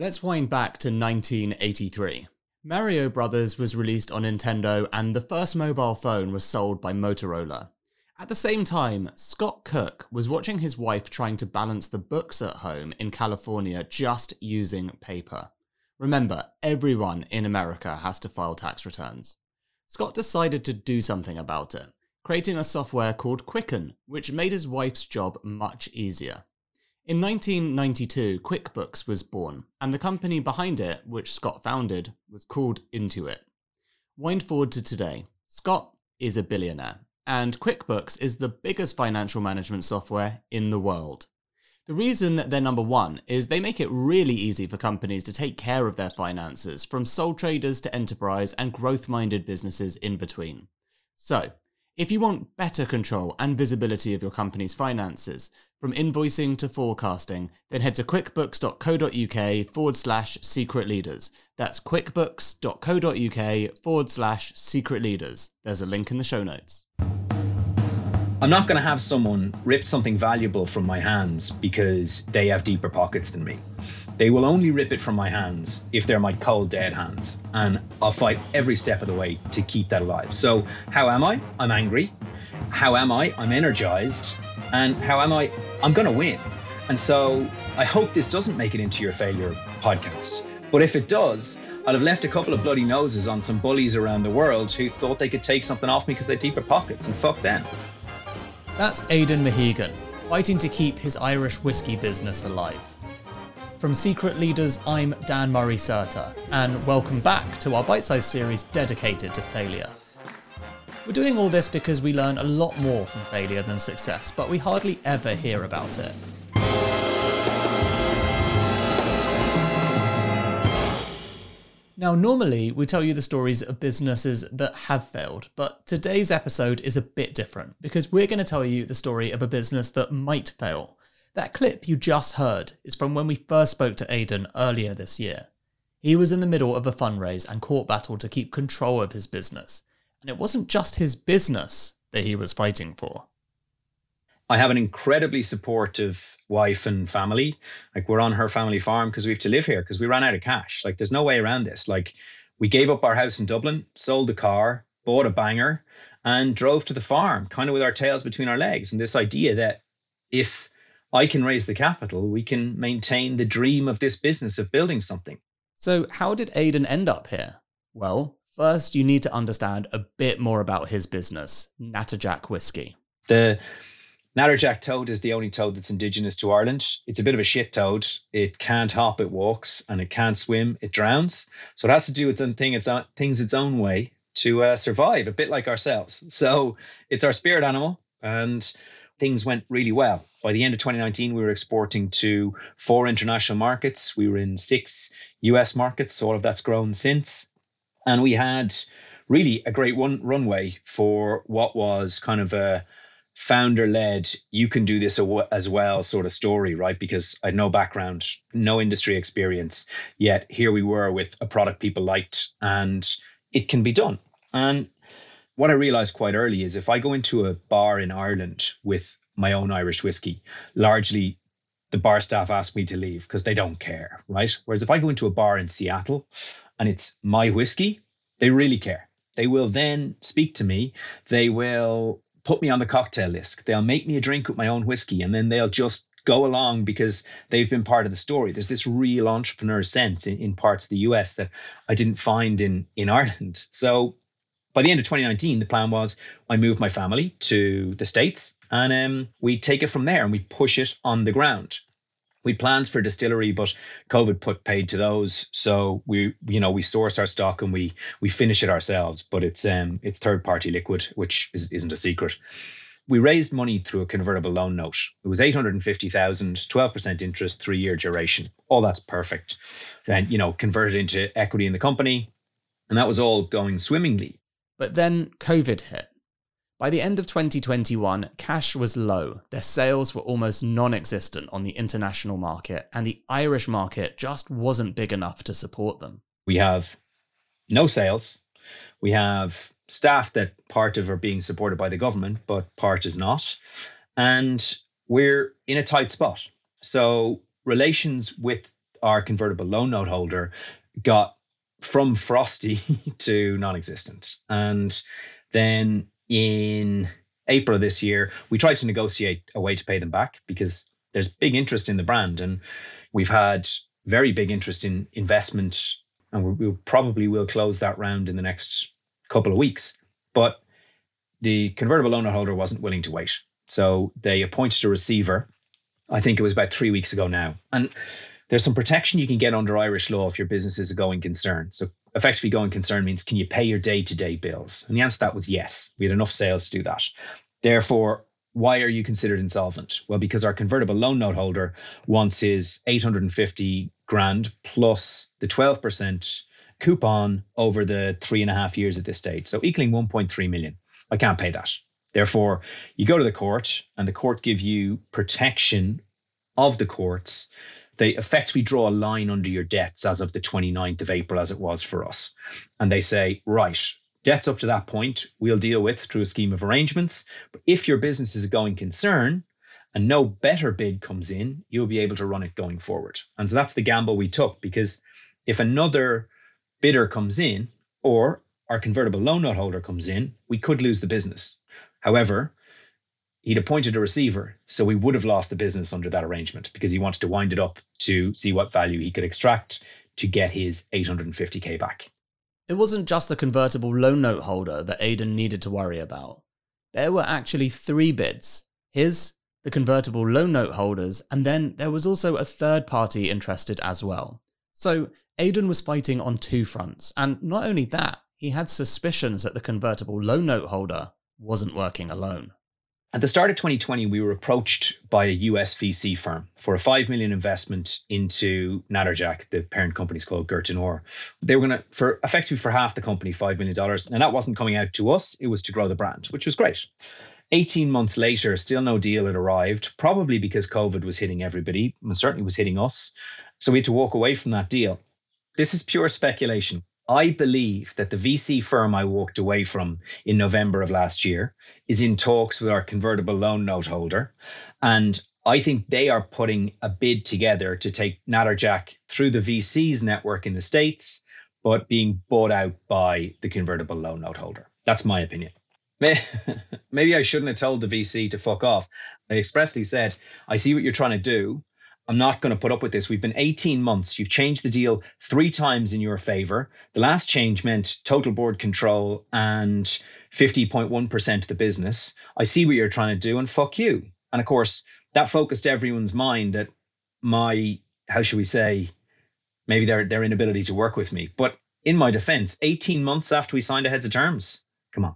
Let's wind back to 1983. Mario Brothers was released on Nintendo and the first mobile phone was sold by Motorola. At the same time, Scott Cook was watching his wife trying to balance the books at home in California just using paper. Remember, everyone in America has to file tax returns. Scott decided to do something about it, creating a software called Quicken, which made his wife's job much easier. In 1992, QuickBooks was born, and the company behind it, which Scott founded, was called Intuit. Wind forward to today. Scott is a billionaire and QuickBooks is the biggest financial management software in the world. The reason that they're number one is they make it really easy for companies to take care of their finances, from sole traders to enterprise and growth minded businesses in between. So, if you want better control and visibility of your company's finances, from invoicing to forecasting, then head to quickbooks.co.uk forward slash secret leaders. That's quickbooks.co.uk forward slash secret leaders. There's a link in the show notes. I'm not going to have someone rip something valuable from my hands because they have deeper pockets than me. They will only rip it from my hands if they're my cold, dead hands. And I'll fight every step of the way to keep that alive. So, how am I? I'm angry. How am I? I'm energized. And how am I? I'm going to win. And so, I hope this doesn't make it into your failure podcast. But if it does, I'll have left a couple of bloody noses on some bullies around the world who thought they could take something off me because they had deeper pockets, and fuck them. That's Aidan Mehigan, fighting to keep his Irish whiskey business alive. From Secret Leaders, I'm Dan Murray Serter, and welcome back to our bite sized series dedicated to failure. We're doing all this because we learn a lot more from failure than success, but we hardly ever hear about it. Now, normally we tell you the stories of businesses that have failed, but today's episode is a bit different because we're going to tell you the story of a business that might fail. That clip you just heard is from when we first spoke to Aidan earlier this year. He was in the middle of a fundraise and court battle to keep control of his business. And it wasn't just his business that he was fighting for. I have an incredibly supportive wife and family. Like we're on her family farm because we have to live here because we ran out of cash. Like there's no way around this. Like we gave up our house in Dublin, sold the car, bought a banger, and drove to the farm, kind of with our tails between our legs. And this idea that if I can raise the capital, we can maintain the dream of this business of building something. So, how did Aidan end up here? Well, first, you need to understand a bit more about his business, Natterjack Whiskey. The Natterjack toad is the only toad that's indigenous to Ireland. It's a bit of a shit toad. It can't hop, it walks, and it can't swim, it drowns. So it has to do its own thing, its own, things its own way to uh, survive, a bit like ourselves. So it's our spirit animal, and things went really well. By the end of 2019, we were exporting to four international markets. We were in six US markets. All of that's grown since. And we had really a great one runway for what was kind of a founder led, you can do this as well sort of story, right? Because I had no background, no industry experience, yet here we were with a product people liked and it can be done. And what I realized quite early is if I go into a bar in Ireland with my own Irish whiskey, largely the bar staff ask me to leave because they don't care, right? Whereas if I go into a bar in Seattle and it's my whiskey, they really care. They will then speak to me. They will put me on the cocktail list. They'll make me a drink with my own whiskey and then they'll just go along because they've been part of the story. There's this real entrepreneur sense in, in parts of the US that I didn't find in in Ireland. So by the end of 2019, the plan was I move my family to the States and um, we take it from there and we push it on the ground we plans for distillery, but COVID put paid to those. So we, you know, we source our stock and we we finish it ourselves. But it's um it's third party liquid, which is, isn't a secret. We raised money through a convertible loan note. It was 850,000, 12% interest, three year duration. All that's perfect. Then, you know, converted into equity in the company. And that was all going swimmingly. But then COVID hit. By the end of 2021, cash was low. Their sales were almost non existent on the international market, and the Irish market just wasn't big enough to support them. We have no sales. We have staff that part of are being supported by the government, but part is not. And we're in a tight spot. So relations with our convertible loan note holder got from frosty to non-existent. And then in April of this year, we tried to negotiate a way to pay them back because there's big interest in the brand, and we've had very big interest in investment, and we probably will close that round in the next couple of weeks. But the convertible loan holder wasn't willing to wait, so they appointed a receiver. I think it was about three weeks ago now, and there's some protection you can get under Irish law if your business is a going concern. So effectively going concern means can you pay your day-to-day bills? And the answer to that was yes. We had enough sales to do that. Therefore, why are you considered insolvent? Well, because our convertible loan note holder wants his 850 grand plus the 12% coupon over the three and a half years at this stage. So equaling 1.3 million. I can't pay that. Therefore, you go to the court and the court give you protection of the courts they effectively draw a line under your debts as of the 29th of April, as it was for us. And they say, right, debts up to that point, we'll deal with through a scheme of arrangements. But if your business is a going concern and no better bid comes in, you'll be able to run it going forward. And so that's the gamble we took because if another bidder comes in or our convertible loan note holder comes in, we could lose the business. However, he'd appointed a receiver, so we would have lost the business under that arrangement because he wanted to wind it up to see what value he could extract to get his 850k back. It wasn't just the convertible loan note holder that Aidan needed to worry about. There were actually three bids his, the convertible loan note holders, and then there was also a third party interested as well. So Aidan was fighting on two fronts, and not only that, he had suspicions that the convertible loan note holder wasn't working alone. At the start of 2020, we were approached by a US VC firm for a five million investment into Natterjack. The parent company is called Gurtin They were going to, for effectively for half the company, five million dollars, and that wasn't coming out to us. It was to grow the brand, which was great. 18 months later, still no deal had arrived, probably because COVID was hitting everybody, and certainly was hitting us. So we had to walk away from that deal. This is pure speculation. I believe that the VC firm I walked away from in November of last year is in talks with our convertible loan note holder. And I think they are putting a bid together to take Natterjack through the VC's network in the States, but being bought out by the convertible loan note holder. That's my opinion. Maybe I shouldn't have told the VC to fuck off. I expressly said, I see what you're trying to do. I'm not going to put up with this. We've been 18 months. You've changed the deal three times in your favor. The last change meant total board control and 50.1% of the business. I see what you're trying to do and fuck you. And of course, that focused everyone's mind at my, how should we say, maybe their, their inability to work with me. But in my defense, 18 months after we signed a heads of terms, come on.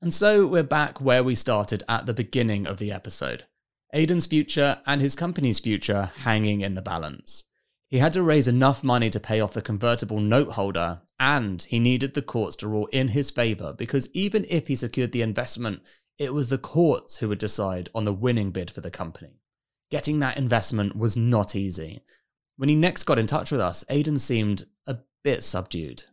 And so we're back where we started at the beginning of the episode. Aidan's future and his company's future hanging in the balance. He had to raise enough money to pay off the convertible note holder, and he needed the courts to rule in his favour because even if he secured the investment, it was the courts who would decide on the winning bid for the company. Getting that investment was not easy. When he next got in touch with us, Aidan seemed a bit subdued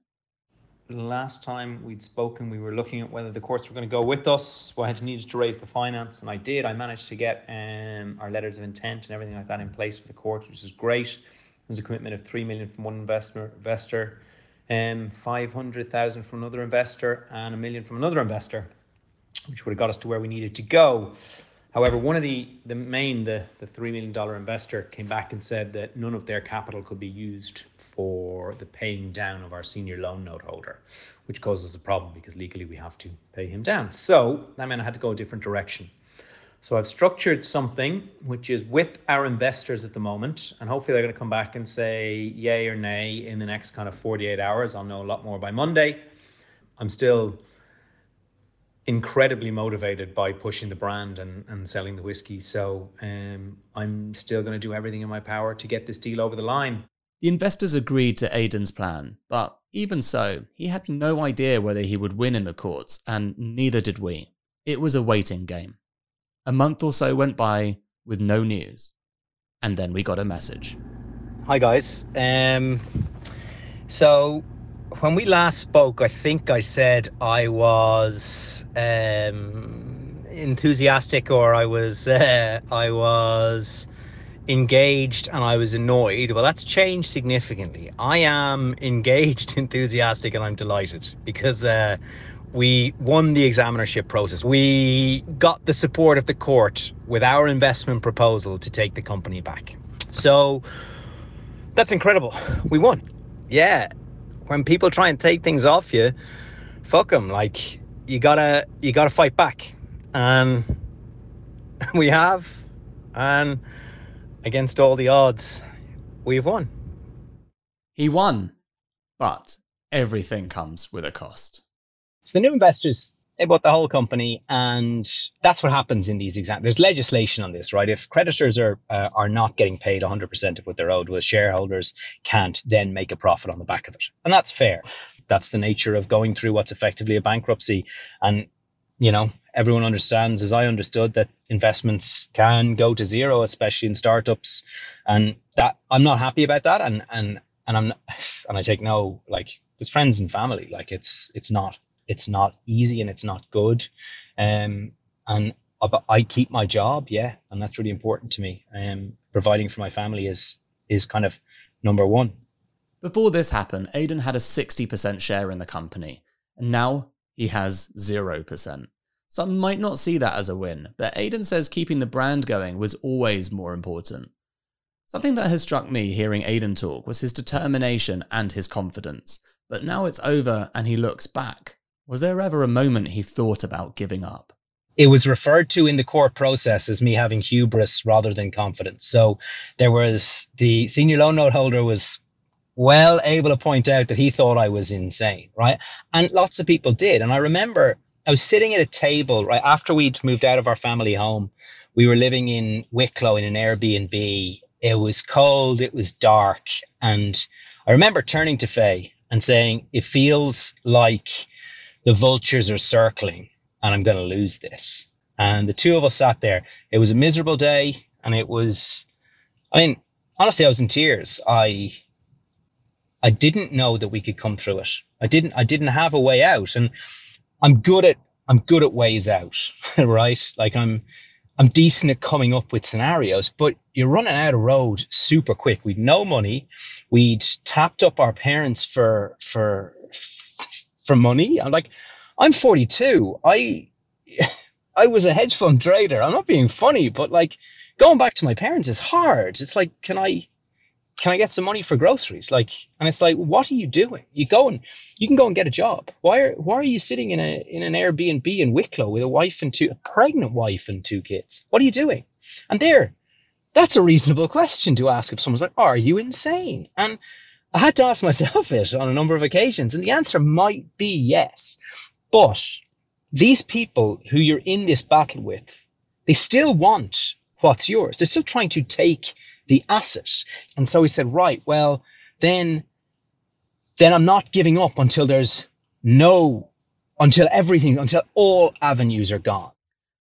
last time we'd spoken, we were looking at whether the courts were going to go with us. Well, I needed to raise the finance, and I did. I managed to get um, our letters of intent and everything like that in place for the court, which is great. It was a commitment of three million from one investor, investor, um, five hundred thousand from another investor, and a million from another investor, which would have got us to where we needed to go. However, one of the the main the the three million dollar investor came back and said that none of their capital could be used for the paying down of our senior loan note holder, which causes a problem because legally we have to pay him down. So that meant I had to go a different direction. So I've structured something which is with our investors at the moment, and hopefully they're going to come back and say yay or nay in the next kind of 48 hours. I'll know a lot more by Monday. I'm still incredibly motivated by pushing the brand and, and selling the whiskey. So um, I'm still going to do everything in my power to get this deal over the line. The investors agreed to Aidan's plan, but even so, he had no idea whether he would win in the courts, and neither did we. It was a waiting game. A month or so went by with no news, and then we got a message. Hi guys. Um, so when we last spoke, I think I said I was um, enthusiastic, or I was uh, I was engaged and I was annoyed, well, that's changed significantly. I am engaged, enthusiastic, and I'm delighted because uh, we won the examinership process. We got the support of the court with our investment proposal to take the company back. So that's incredible. We won. Yeah. When people try and take things off you, fuck them. Like you gotta, you gotta fight back, and we have, and against all the odds, we've won. He won, but everything comes with a cost. So the new investors they bought the whole company, and that's what happens in these exams. There's legislation on this, right? If creditors are uh, are not getting paid 100% of what they're owed, well, shareholders can't then make a profit on the back of it, and that's fair. That's the nature of going through what's effectively a bankruptcy, and you know everyone understands, as I understood, that investments can go to zero, especially in startups, and that I'm not happy about that, and and and I'm and I take no like it's friends and family, like it's it's not it's not easy and it's not good. Um, and I keep my job, yeah, and that's really important to me. Um, providing for my family is is kind of number one. Before this happened, Aidan had a 60% share in the company, and now he has 0%. Some might not see that as a win, but Aidan says keeping the brand going was always more important. Something that has struck me hearing Aidan talk was his determination and his confidence, but now it's over and he looks back. Was there ever a moment he thought about giving up? It was referred to in the court process as me having hubris rather than confidence. So there was the senior loan note holder was well able to point out that he thought I was insane, right? And lots of people did. And I remember I was sitting at a table right after we'd moved out of our family home. We were living in Wicklow in an Airbnb. It was cold, it was dark. And I remember turning to Faye and saying, It feels like the vultures are circling and I'm going to lose this. And the two of us sat there. It was a miserable day. And it was, I mean, honestly, I was in tears. I, I didn't know that we could come through it. I didn't, I didn't have a way out. And I'm good at, I'm good at ways out, right? Like I'm, I'm decent at coming up with scenarios, but you're running out of road super quick. We'd no money. We'd tapped up our parents for, for, for money. I'm like, I'm 42. I I was a hedge fund trader. I'm not being funny, but like going back to my parents is hard. It's like, can I can I get some money for groceries? Like, and it's like, what are you doing? You go and you can go and get a job. Why are why are you sitting in a in an Airbnb in Wicklow with a wife and two a pregnant wife and two kids? What are you doing? And there, that's a reasonable question to ask if someone's like, are you insane? And I had to ask myself it on a number of occasions, and the answer might be yes. But these people who you're in this battle with, they still want what's yours. They're still trying to take the asset. And so he said, right, well, then then I'm not giving up until there's no until everything until all avenues are gone.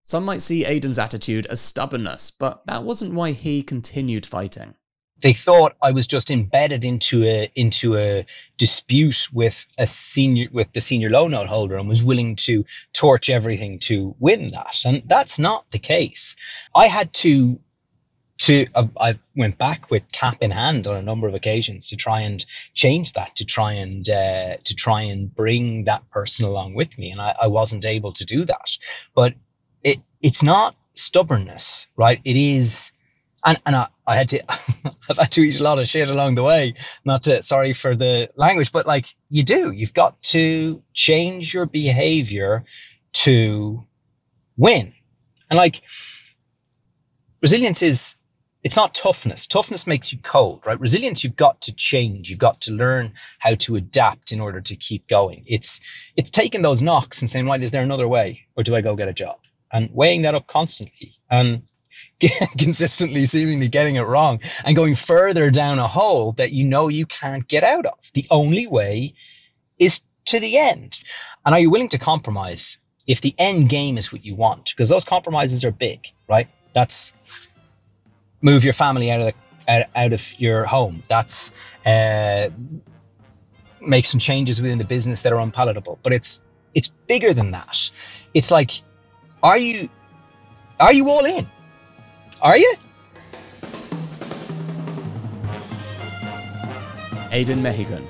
Some might see Aidan's attitude as stubbornness, but that wasn't why he continued fighting they thought I was just embedded into a into a dispute with a senior with the senior loan note holder and was willing to torch everything to win that. And that's not the case. I had to to I went back with cap in hand on a number of occasions to try and change that, to try and uh, to try and bring that person along with me, and I, I wasn't able to do that. But it it's not stubbornness, right? It is and and I, I had to I've had to eat a lot of shit along the way. Not to sorry for the language, but like you do, you've got to change your behavior to win. And like resilience is it's not toughness. Toughness makes you cold, right? Resilience, you've got to change. You've got to learn how to adapt in order to keep going. It's it's taking those knocks and saying, right, is there another way, or do I go get a job? And weighing that up constantly. And consistently seemingly getting it wrong and going further down a hole that you know you can't get out of. The only way is to the end. And are you willing to compromise if the end game is what you want? Because those compromises are big, right? That's move your family out of the, out of your home. That's uh, make some changes within the business that are unpalatable. But it's it's bigger than that. It's like, are you are you all in? Are you? Aidan Mehigan,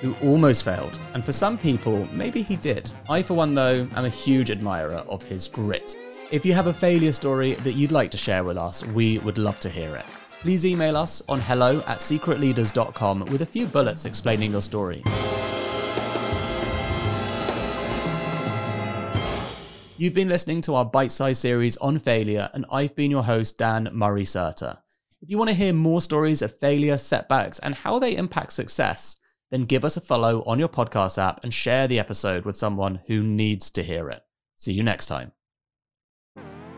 who almost failed, and for some people, maybe he did. I, for one, though, am a huge admirer of his grit if you have a failure story that you'd like to share with us, we would love to hear it. Please email us on hello at secretleaders.com with a few bullets explaining your story. You've been listening to our bite sized series on failure, and I've been your host, Dan Murray Serter. If you want to hear more stories of failure, setbacks, and how they impact success, then give us a follow on your podcast app and share the episode with someone who needs to hear it. See you next time.